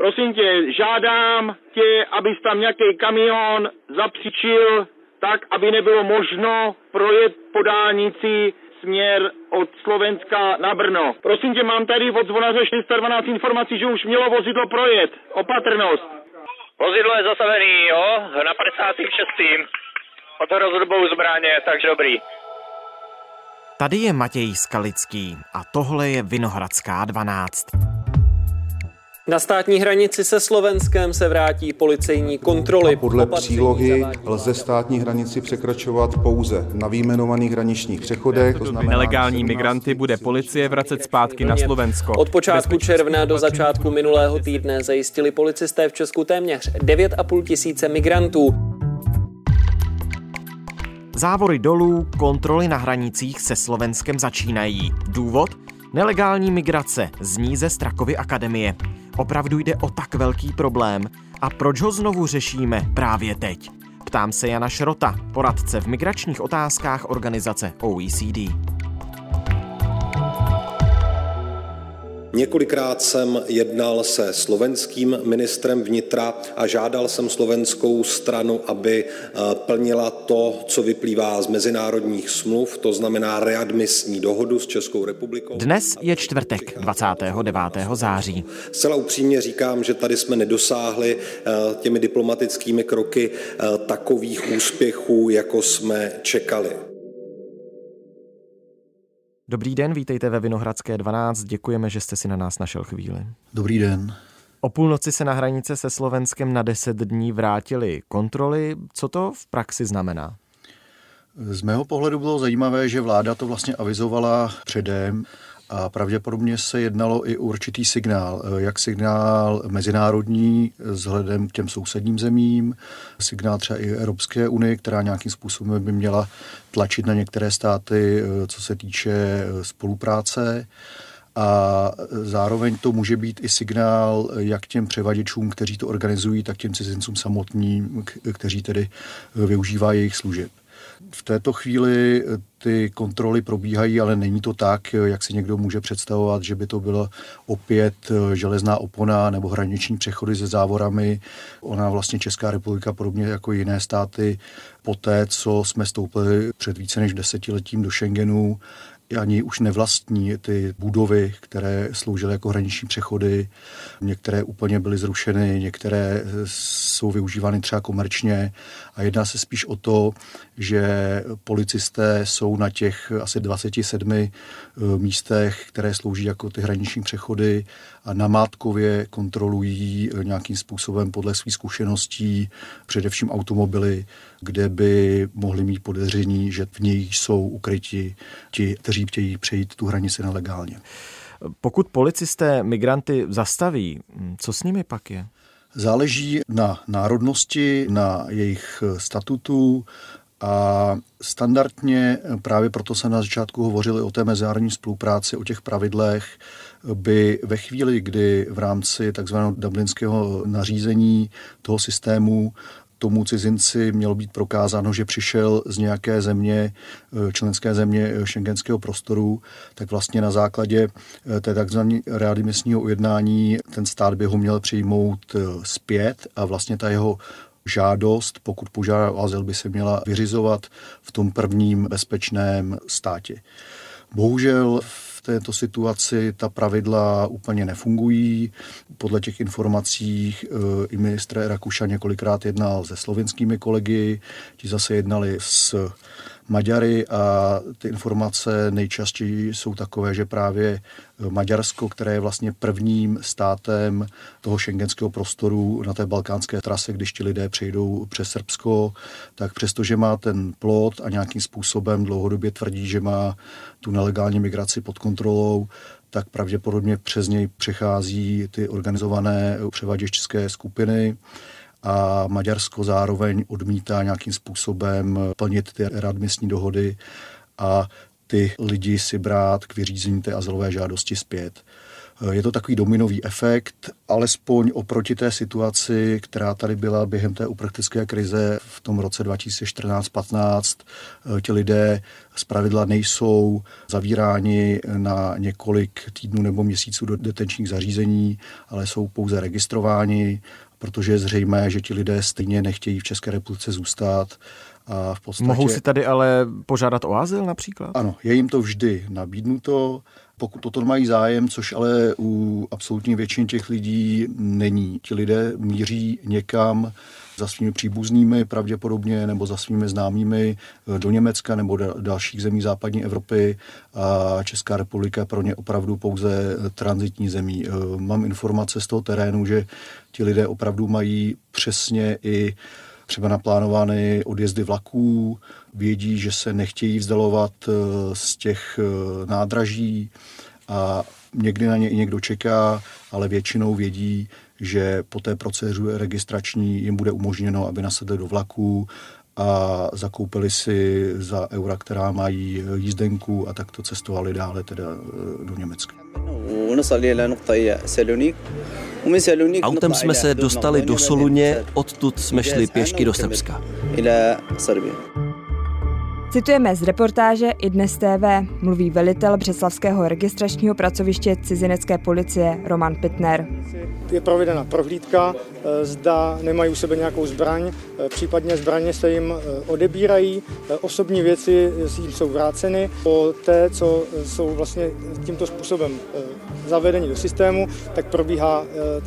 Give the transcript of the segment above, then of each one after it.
Prosím tě, žádám tě, abys tam nějaký kamion zapřičil tak, aby nebylo možno projet po dálnici směr od Slovenska na Brno. Prosím tě, mám tady od zvonaře 412 informací, že už mělo vozidlo projet. Opatrnost. Vozidlo je zastavený, jo, na 56. Od rozdobou zbraně, takže dobrý. Tady je Matěj Skalický a tohle je Vinohradská 12. Na státní hranici se Slovenskem se vrátí policejní kontroly. Podle přílohy lze státní hranici překračovat pouze na výjmenovaných hraničních přechodech. To znamená, Nelegální migranty bude policie vracet zpátky na Slovensko. Od počátku června do začátku minulého týdne zajistili policisté v Česku téměř 9,5 tisíce migrantů. Závory dolů, kontroly na hranicích se Slovenskem začínají. Důvod? Nelegální migrace zní ze Strakovy akademie. Opravdu jde o tak velký problém a proč ho znovu řešíme právě teď? Ptám se Jana Šrota, poradce v migračních otázkách organizace OECD. Několikrát jsem jednal se slovenským ministrem vnitra a žádal jsem slovenskou stranu, aby eh, plnila to, co vyplývá z mezinárodních smluv, to znamená readmisní dohodu s Českou republikou. Dnes je čtvrtek, 29. září. Zcela upřímně říkám, že tady jsme nedosáhli eh, těmi diplomatickými kroky eh, takových úspěchů, jako jsme čekali. Dobrý den, vítejte ve Vinohradské 12. Děkujeme, že jste si na nás našel chvíli. Dobrý den. O půlnoci se na hranice se Slovenskem na 10 dní vrátily kontroly. Co to v praxi znamená? Z mého pohledu bylo zajímavé, že vláda to vlastně avizovala předem a pravděpodobně se jednalo i určitý signál, eh, jak signál mezinárodní vzhledem k těm sousedním zemím, signál třeba i Evropské unie, která nějakým způsobem by měla tlačit na některé státy, eh, co se týče eh, spolupráce. A zároveň to může být i signál jak těm převaděčům, kteří to organizují, tak těm cizincům samotným, kteří tedy využívají jejich služeb. V této chvíli eh, ty kontroly probíhají, ale není to tak, eh, jak si někdo může představovat, že by to byla opět eh, železná opona nebo hraniční přechody se závorami. Ona vlastně Česká republika, podobně jako jiné státy, poté, co jsme stoupili před více než desetiletím do Schengenu, ani už nevlastní ty budovy, které sloužily jako hraniční přechody. Některé úplně byly zrušeny, některé jsou využívány třeba komerčně a jedná se spíš o to, že policisté jsou na těch asi 27 eh, místech, které slouží jako ty hraniční přechody a namátkově kontrolují eh, nějakým způsobem podle svých zkušeností především automobily, kde by mohli mít podezření, že v nich jsou ukryti ti, kteří chtějí přejít tu hranici nelegálně. Pokud policisté migranty zastaví, co s nimi pak je? Záleží na národnosti, na jejich statutu, a standardně, právě proto se na začátku hovořili o té mezinárodní spolupráci, o těch pravidlech, by ve chvíli, kdy v rámci takzvaného dublinského nařízení toho systému tomu cizinci mělo být prokázáno, že přišel z nějaké země, eh, členské země šengenského eh, prostoru, tak vlastně na základě eh, té takzvané readmisního ujednání ten stát by ho měl přijmout zpět a vlastně ta jeho žádost, pokud požádá o azyl, by se měla vyřizovat v tom prvním bezpečném státě. Bohužel v této situaci ta pravidla úplně nefungují. Podle těch informací eh, i ministr Rakuša několikrát jednal se slovinskými kolegy, ti zase jednali s Maďary a ty informace nejčastěji jsou takové, že právě eh, Maďarsko, které je vlastně prvním státem toho šengenského prostoru na té balkánské trase, když ti lidé přejdou přes Srbsko, tak přestože má ten plot a nějakým způsobem dlouhodobě tvrdí, že má tu nelegální migraci pod kontrolou, tak pravděpodobně přes něj přechází ty organizované převaděčské skupiny a Maďarsko zároveň odmítá nějakým způsobem plnit ty radmistní dohody a ty lidi si brát k vyřízení té azylové žádosti zpět. Je to takový dominový efekt, alespoň oproti té situaci, která tady byla během té uprchlické krize v tom roce 2014-15. Ti lidé pravidla nejsou zavíráni na několik týdnů nebo měsíců do detenčních zařízení, ale jsou pouze registrováni, protože je zřejmé, že ti lidé stejně nechtějí v České republice zůstat. A v podstatě... Mohou si tady ale požádat o azyl například? Ano, je jim to vždy nabídnuto pokud o to mají zájem, což ale u absolutní většiny těch lidí není. Ti lidé míří někam za svými příbuznými pravděpodobně nebo za svými známými eh, do Německa nebo dalších zemí západní Evropy a Česká republika pro ně opravdu pouze eh, transitní zemí. Eh, mám informace z toho terénu, že ti lidé opravdu mají přesně i třeba naplánovány odjezdy vlaků, vědí, že se nechtějí vzdalovat z těch nádraží a někdy na ně i někdo čeká, ale většinou vědí, že po té proceduře registrační jim bude umožněno, aby nasedli do vlaku a zakoupili si za eura, která mají jízdenku a tak to cestovali dále teda eh, do Německa. Autem jsme se dostali do Soluně, odtud jsme šli pěšky do Srbska. Citujeme z reportáže i dnes TV, mluví velitel Břeslavského registračního pracoviště cizinecké policie Roman Pitner je provedena prohlídka, eh, zda nemají u sebe nějakou zbraň, eh, případně zbraně se jim eh, odebírají, osobní věci jim jsou vráceny. Po té, co jsou vlastně tímto způsobem zavedeni do systému, tak probíhá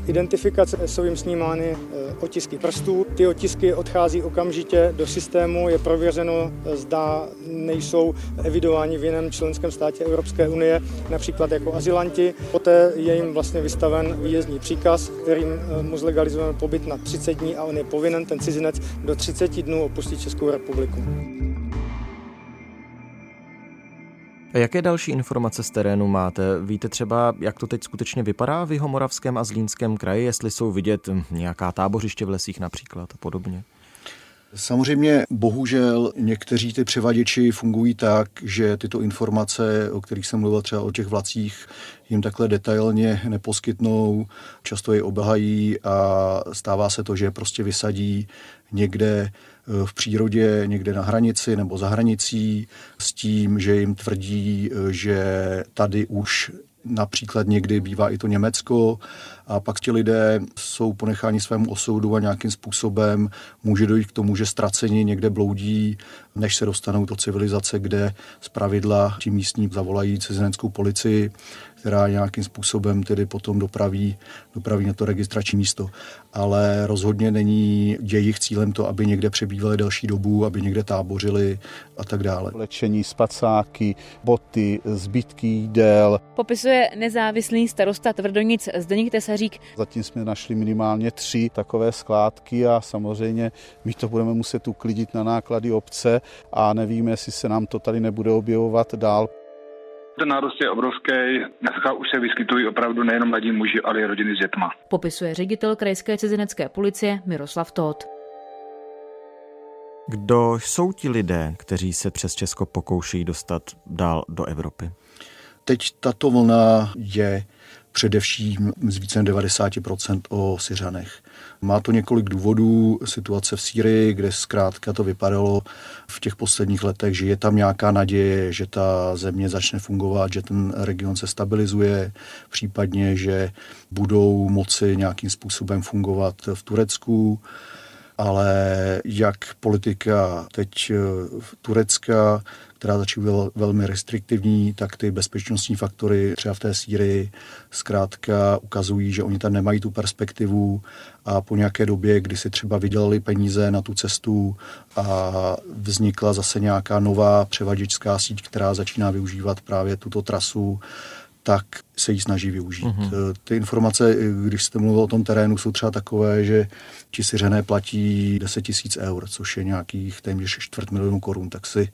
identifikace, jsou jim snímány otisky prstů. Ty otisky odchází okamžitě do systému, je prověřeno, zda nejsou evidováni v jiném členském státě Evropské unie, například jako azylanti. Poté je jim vlastně vystaven výjezdní příkaz, kterým eh, mu zlegalizujeme pobyt na 30 dní a on je povinen, ten cizinec, do 30 dnů opustit Českou republiku. A jaké další informace z terénu máte? Víte třeba, jak to teď skutečně vypadá v Jihomoravském a Zlínském kraji, jestli jsou vidět nějaká tábořiště v lesích například a podobně? Samozřejmě, bohužel, někteří ty převaděči fungují tak, že tyto informace, o kterých jsem mluvil třeba o těch vlacích, jim takhle detailně neposkytnou, často je obhají a stává se to, že prostě vysadí někde eh, v přírodě, někde na hranici nebo za hranicí s tím, že jim tvrdí, eh, že tady už například někdy bývá i to Německo a pak ti lidé jsou ponecháni svému osoudu a nějakým způsobem může dojít k tomu, že ztraceni někde bloudí, než se dostanou do civilizace, kde z pravidla ti místní zavolají cizineckou policii, která nějakým způsobem tedy potom dopraví, dopraví na to registrační místo. Ale rozhodně není jejich cílem to, aby někde přebývali delší dobu, aby někde tábořili a tak dále. Lečení, spacáky, boty, zbytky jídel. Popisuje nezávislý starosta Tvrdonic Zdeněk Tesařík. Zatím jsme našli minimálně tři takové skládky a samozřejmě my to budeme muset uklidit na náklady obce a nevíme, jestli se nám to tady nebude objevovat dál. Ten nárůst je obrovský. Dneska už se vyskytují opravdu nejenom mladí muži, ale i rodiny s dětma. Popisuje ředitel krajské cizinecké policie Miroslav Todt. Kdo jsou ti lidé, kteří se přes Česko pokouší dostat dál do Evropy? Teď tato vlna je především z více než 90% o Syřanech. Má to několik důvodů. Situace v Sýrii, kde zkrátka to vypadalo v těch posledních letech, že je tam nějaká naděje, že ta země začne fungovat, že ten region se stabilizuje, případně, že budou moci nějakým způsobem fungovat v Turecku ale jak politika teď Turecka, která začala velmi restriktivní, tak ty bezpečnostní faktory třeba v té Sýrii zkrátka ukazují, že oni tam nemají tu perspektivu. A po nějaké době, kdy si třeba vydělali peníze na tu cestu a vznikla zase nějaká nová převaděčská síť, která začíná využívat právě tuto trasu, tak se jí snaží využít. Mm-hmm. Ty informace, když jste mluvil o tom terénu, jsou třeba takové, že ti syřené platí 10 tisíc eur, což je nějakých téměř čtvrt milionu korun, tak si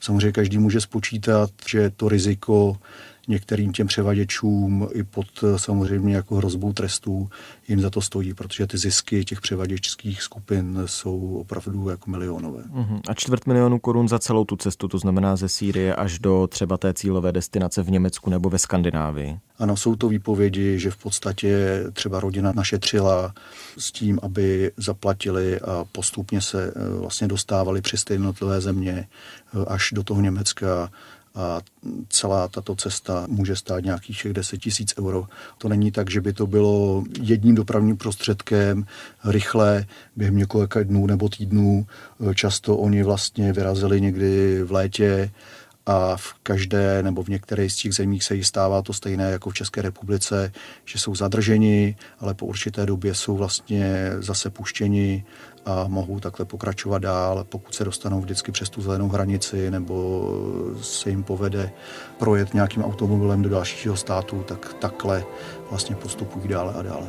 samozřejmě každý může spočítat, že to riziko některým těm převaděčům i pod samozřejmě jako hrozbou trestů jim za to stojí, protože ty zisky těch převaděčských skupin jsou opravdu jako milionové. Uh-huh. A čtvrt milionu korun za celou tu cestu, to znamená ze Sýrie až do třeba té cílové destinace v Německu nebo ve Skandinávii? Ano, jsou to výpovědi, že v podstatě třeba rodina našetřila s tím, aby zaplatili a postupně se eh, vlastně dostávali přes ty jednotlivé země eh, až do toho Německa a celá tato cesta může stát nějakých 10 tisíc euro. To není tak, že by to bylo jedním dopravním prostředkem rychle během několika dnů nebo týdnů. Často oni vlastně vyrazili někdy v létě a v každé nebo v některé z těch zemích se jí stává to stejné jako v České republice, že jsou zadrženi, ale po určité době jsou vlastně zase puštěni a mohou takhle pokračovat dál, pokud se dostanou vždycky přes tu zelenou hranici nebo se jim povede projet nějakým automobilem do dalšího státu, tak takhle vlastně postupují dále a dále.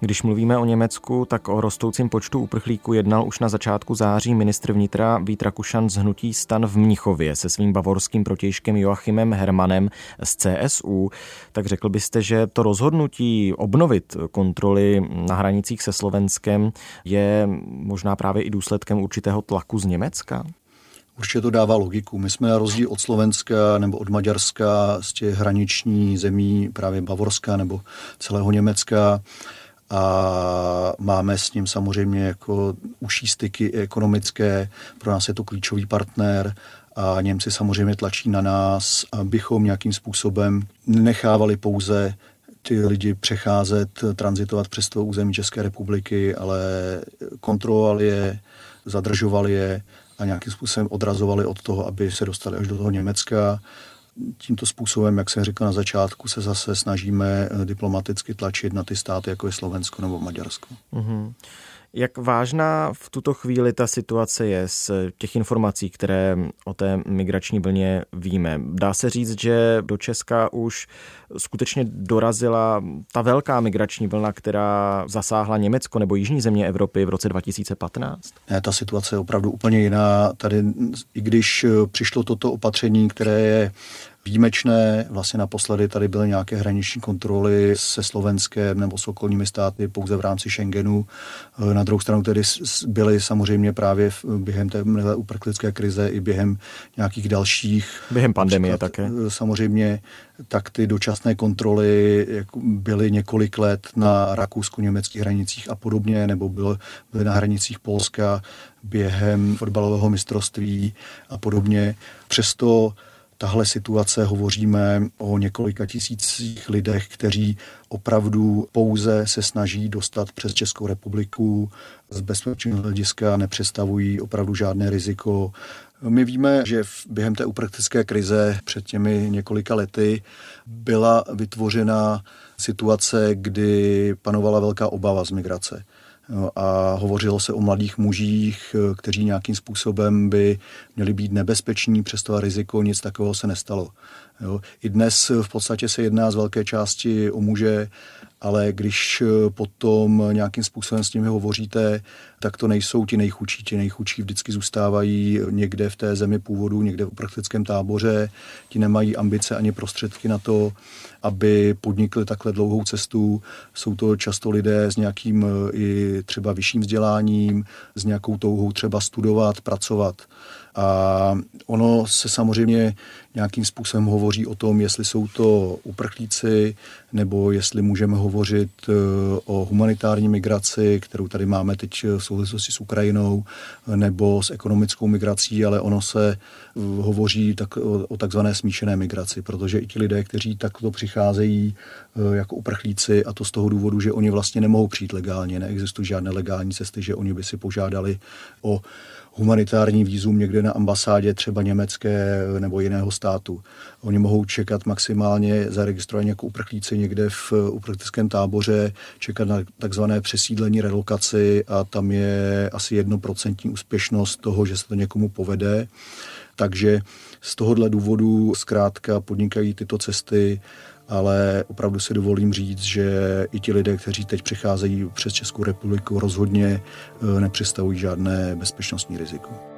Když mluvíme o Německu, tak o rostoucím počtu uprchlíků jednal už na začátku září ministr vnitra Vít Rakušan z hnutí stan v Mnichově se svým bavorským protějškem Joachimem Hermanem z CSU. Tak řekl byste, že to rozhodnutí obnovit kontroly na hranicích se Slovenskem je možná právě i důsledkem určitého tlaku z Německa? Určitě to dává logiku. My jsme na rozdíl od Slovenska nebo od Maďarska z těch hraniční zemí, právě Bavorska nebo celého Německa, a máme s ním samozřejmě jako užší styky ekonomické. Pro nás je to klíčový partner a Němci samozřejmě tlačí na nás, abychom nějakým způsobem nechávali pouze ty lidi přecházet, transitovat přes to území České republiky, ale kontrolovali je, zadržovali je a nějakým způsobem odrazovali od toho, aby se dostali až do toho Německa tímto způsobem, jak jsem říkal na začátku, se zase snažíme eh, diplomaticky tlačit na ty státy, jako je Slovensko nebo Maďarsko. Mm-hmm. Jak vážná v tuto chvíli ta situace je z těch informací, které o té migrační vlně víme? Dá se říct, že do Česka už skutečně dorazila ta velká migrační vlna, která zasáhla Německo nebo jižní země Evropy v roce 2015? Ne, ta situace je opravdu úplně jiná. Tady, i když přišlo toto opatření, které je výjimečné. Vlastně naposledy tady byly nějaké hraniční kontroly se Slovenskem nebo s okolními státy pouze v rámci Schengenu. Eh, na druhou stranu tedy byly samozřejmě právě během té uprchlické krize i během nějakých dalších. Během pandemie také. Eh, samozřejmě tak ty dočasné kontroly byly několik let na rakousko-německých hranicích a podobně, nebo byly, byly na hranicích Polska během fotbalového mistrovství a podobně. Přesto tahle situace hovoříme o několika tisících lidech, kteří opravdu pouze se snaží dostat přes Českou republiku. Z bezpečného hlediska nepředstavují opravdu žádné riziko. My víme, že během té uprchlické krize před těmi několika lety byla vytvořena situace, kdy panovala velká obava z migrace a hovořilo se o mladých mužích, kteří nějakým způsobem by měli být nebezpeční, přesto riziko nic takového se nestalo. Jo. I dnes v podstatě se jedná z velké části o muže, ale když potom nějakým způsobem s nimi hovoříte, tak to nejsou ti nejchudší. Ti nejchudší vždycky zůstávají někde v té zemi původu, někde v praktickém táboře. Ti nemají ambice ani prostředky na to, aby podnikli takhle dlouhou cestu. Jsou to často lidé s nějakým i třeba vyšším vzděláním, s nějakou touhou třeba studovat, pracovat. A ono se samozřejmě nějakým způsobem hovoří o tom, jestli jsou to uprchlíci, nebo jestli můžeme hovořit e, o humanitární migraci, kterou tady máme teď v souvislosti s Ukrajinou, nebo s ekonomickou migrací, ale ono se e, hovoří tak, o, takzvané smíšené migraci, protože i ti lidé, kteří takto přicházejí e, jako uprchlíci, a to z toho důvodu, že oni vlastně nemohou přijít legálně, neexistují žádné legální cesty, že oni by si požádali o humanitární výzum někde na ambasádě třeba německé nebo jiného státu. Oni mohou čekat maximálně zaregistrovaní jako uprchlíci někde v uprchlickém táboře, čekat na takzvané přesídlení, relokaci a tam je asi jednoprocentní úspěšnost toho, že se to někomu povede. Takže z tohohle důvodu zkrátka podnikají tyto cesty ale opravdu si dovolím říct, že i ti lidé, kteří teď přicházejí přes Českou republiku, rozhodně nepředstavují žádné bezpečnostní riziko.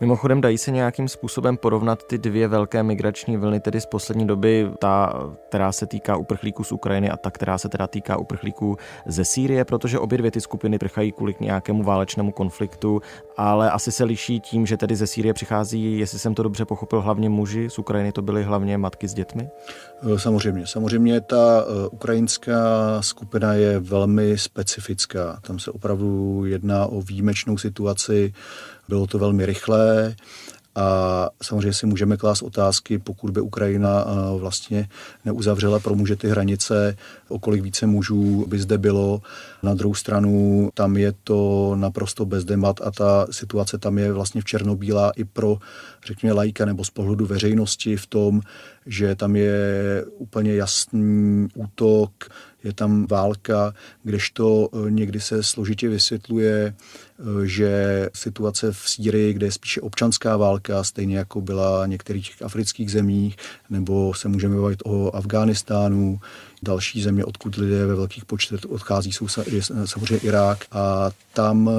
Mimochodem dají se nějakým způsobem porovnat ty dvě velké migrační vlny, tedy z poslední doby, ta, která se týká uprchlíků z Ukrajiny a ta, která se teda týká uprchlíků ze Sýrie, protože obě dvě ty skupiny prchají kvůli nějakému válečnému konfliktu, ale asi se liší tím, že tedy ze Sýrie přichází, jestli jsem to dobře pochopil, hlavně muži, z Ukrajiny to byly hlavně matky s dětmi? Eh, samozřejmě. Samozřejmě ta eh, ukrajinská skupina je velmi specifická. Tam se opravdu jedná o výjimečnou situaci, bylo to velmi rychlé a samozřejmě si můžeme klást otázky, pokud by Ukrajina vlastně neuzavřela pro muže ty hranice, o kolik více mužů by zde bylo. Na druhou stranu tam je to naprosto bezdemat a ta situace tam je vlastně v černobílá i pro, řekněme, lajka nebo z pohledu veřejnosti v tom, že tam je úplně jasný útok, je tam válka, kdežto e, někdy se složitě vysvětluje, že situace v Sýrii, kde je spíše občanská válka, stejně jako byla v některých afrických zemích, nebo se můžeme bavit o Afghánistánu, další země, odkud lidé ve velkých počtech odchází, jsou samozřejmě Irák. A tam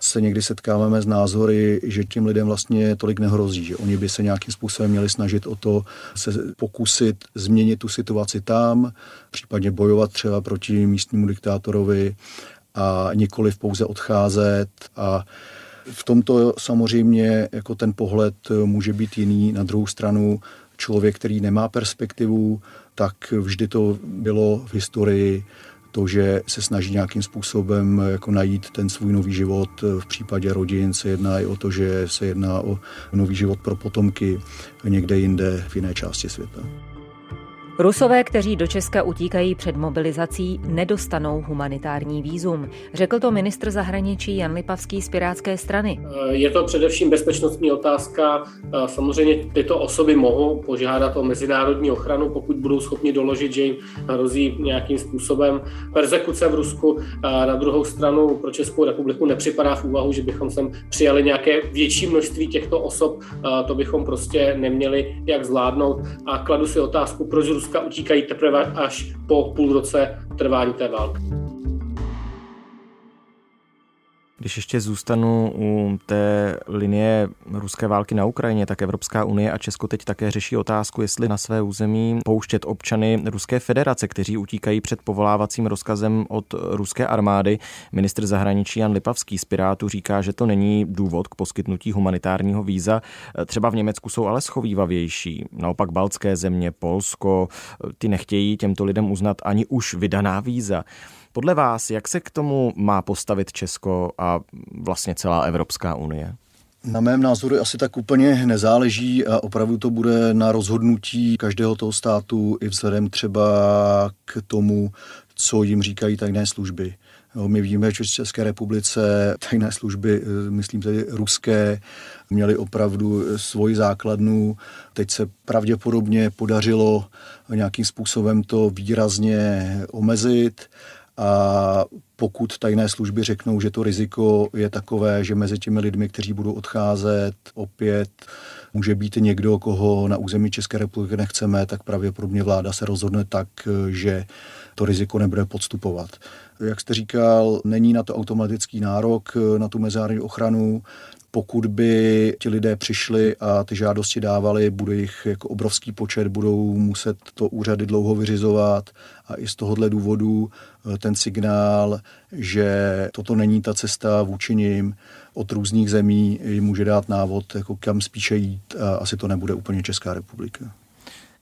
se někdy setkáváme s názory, že těm lidem vlastně tolik nehrozí, že oni by se nějakým způsobem měli snažit o to se pokusit změnit tu situaci tam, případně bojovat třeba proti místnímu diktátorovi a nikoli pouze odcházet a v tomto samozřejmě jako ten pohled může být jiný. Na druhou stranu člověk, který nemá perspektivu, tak vždy to bylo v historii to, že se snaží nějakým způsobem jako najít ten svůj nový život. V případě rodin se jedná i o to, že se jedná o nový život pro potomky někde jinde v jiné části světa. Rusové, kteří do Česka utíkají před mobilizací, nedostanou humanitární výzum. Řekl to ministr zahraničí Jan Lipavský z Pirátské strany. Je to především bezpečnostní otázka. Samozřejmě tyto osoby mohou požádat o mezinárodní ochranu, pokud budou schopni doložit, že jim hrozí nějakým způsobem persekuce v Rusku. Na druhou stranu pro Českou republiku nepřipadá v úvahu, že bychom sem přijali nějaké větší množství těchto osob. To bychom prostě neměli jak zvládnout. A kladu si otázku, proč Ruska utíkají teprve až po půl roce trvání té války. Když ještě zůstanu u té linie ruské války na Ukrajině, tak Evropská unie a Česko teď také řeší otázku, jestli na své území pouštět občany Ruské federace, kteří utíkají před povolávacím rozkazem od ruské armády. Ministr zahraničí Jan Lipavský z Pirátu říká, že to není důvod k poskytnutí humanitárního víza. Třeba v Německu jsou ale schovývavější. Naopak baltské země, Polsko, ty nechtějí těmto lidem uznat ani už vydaná víza. Podle vás, jak se k tomu má postavit Česko a vlastně celá Evropská unie? Na mém názoru asi tak úplně nezáleží a opravdu to bude na rozhodnutí každého toho státu i vzhledem třeba k tomu, co jim říkají tajné služby. My víme, že v České republice tajné služby, eh, myslím tedy ruské, měly opravdu svoji základnu. Teď se pravděpodobně podařilo nějakým způsobem to výrazně omezit a pokud tajné služby řeknou, že to riziko je takové, že mezi těmi lidmi, kteří budou odcházet, opět může být někdo, koho na území České republiky nechceme, tak pravděpodobně vláda se rozhodne tak, že to riziko nebude podstupovat. Jak jste říkal, není na to automatický nárok na tu mezinárodní ochranu pokud by ti lidé přišli a ty žádosti dávali, bude jich jako obrovský počet, budou muset to úřady dlouho vyřizovat a i z tohohle důvodu eh, ten signál, že toto není ta cesta vůči nim od různých zemí, jim může dát návod, jako kam spíše jít a asi to nebude úplně Česká republika.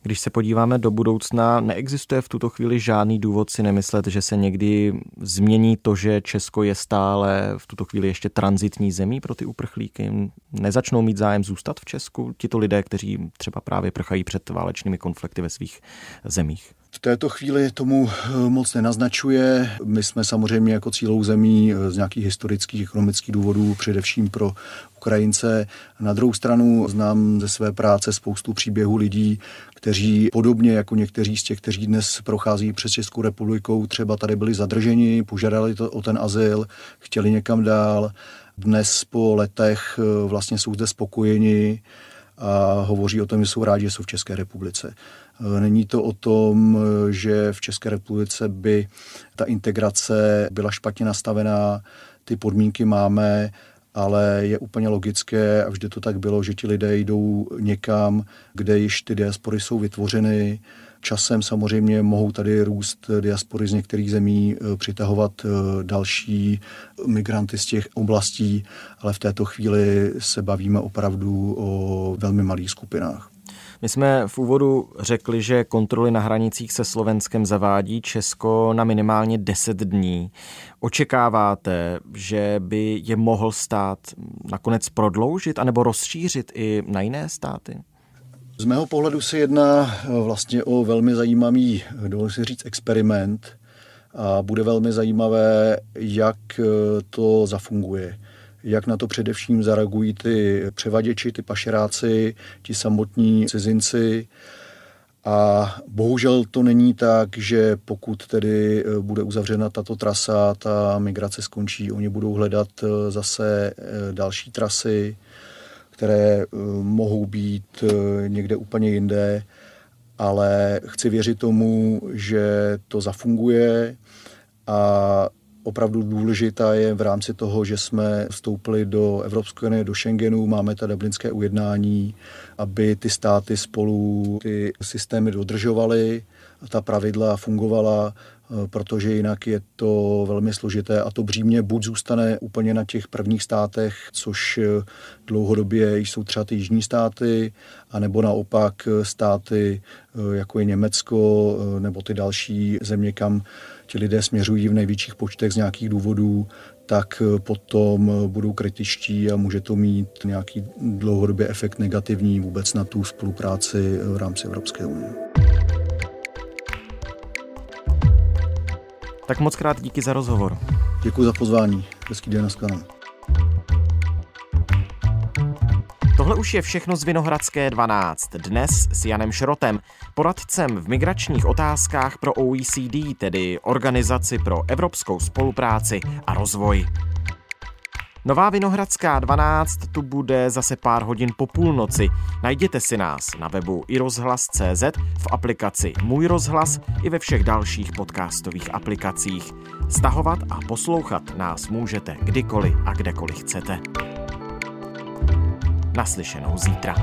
Když se podíváme do budoucna, neexistuje v tuto chvíli žádný důvod si nemyslet, že se někdy změní to, že Česko je stále v tuto chvíli ještě transitní zemí pro ty uprchlíky. Nezačnou mít zájem zůstat v Česku tito lidé, kteří třeba právě prchají před válečnými konflikty ve svých zemích. V této chvíli tomu eh, moc nenaznačuje. My jsme samozřejmě jako cílou zemí eh, z nějakých historických, ekonomických důvodů, především pro Ukrajince. Na druhou stranu znám ze své práce spoustu příběhů lidí, kteří podobně jako někteří z těch, kteří dnes prochází přes Českou republikou, třeba tady byli zadrženi, požádali to o ten azyl, chtěli někam dál. Dnes po letech eh, vlastně jsou zde spokojeni a hovoří o tom, že jsou rádi, že jsou v České republice. Eh, není to o tom, eh, že v České republice by ta integrace byla špatně nastavená, ty podmínky máme, ale je úplně logické, a vždy to tak bylo, že ti lidé jdou někam, kde již ty diaspory jsou vytvořeny. Časem samozřejmě mohou tady růst diaspory z některých zemí, eh, přitahovat další migranty z těch oblastí, ale v této chvíli se bavíme opravdu o velmi malých skupinách. My jsme v úvodu řekli, že kontroly na hranicích se Slovenskem zavádí Česko na minimálně 10 dní. Očekáváte, že by je mohl stát nakonec prodloužit anebo rozšířit i na jiné státy? Z mého pohledu se jedná vlastně o velmi zajímavý, dovolím si říct, experiment a bude velmi zajímavé, jak to zafunguje jak na to především zareagují ty převaděči, ty pašeráci, ti samotní cizinci. A bohužel to není tak, že pokud tedy eh, bude uzavřena tato trasa, ta migrace skončí. Oni budou hledat eh, zase eh, další trasy, které mohou být někde úplně jinde, ale chci věřit tomu, že to zafunguje a opravdu důležitá je v rámci toho, že jsme vstoupili do Evropské unie, do Schengenu, máme ta dublinské ujednání, aby ty státy spolu ty systémy dodržovaly, ta pravidla fungovala, protože jinak je to velmi složité a to břímě buď zůstane úplně na těch prvních státech, což dlouhodobě jsou třeba ty jižní státy, anebo naopak státy, jako je Německo nebo ty další země, kam ti lidé směřují v největších počtech z nějakých důvodů, tak eh, potom eh, budou kritičtí a může to mít nějaký dlouhodobě efekt negativní vůbec na tu spolupráci v rámci Evropské unie. Tak moc krát díky za rozhovor. Děkuji za pozvání. Hezký den, na Tohle už je všechno z Vinohradské 12. Dnes s Janem Šrotem, poradcem v migračních otázkách pro OECD, tedy Organizaci pro evropskou spolupráci a rozvoj. Nová Vinohradská 12 tu bude zase pár hodin po půlnoci. Najděte si nás na webu iRozhlas.cz, v aplikaci Můj rozhlas i ve všech dalších podcastových aplikacích. Stahovat a poslouchat nás můžete kdykoliv a kdekoliv chcete. Naslyšenou zítra.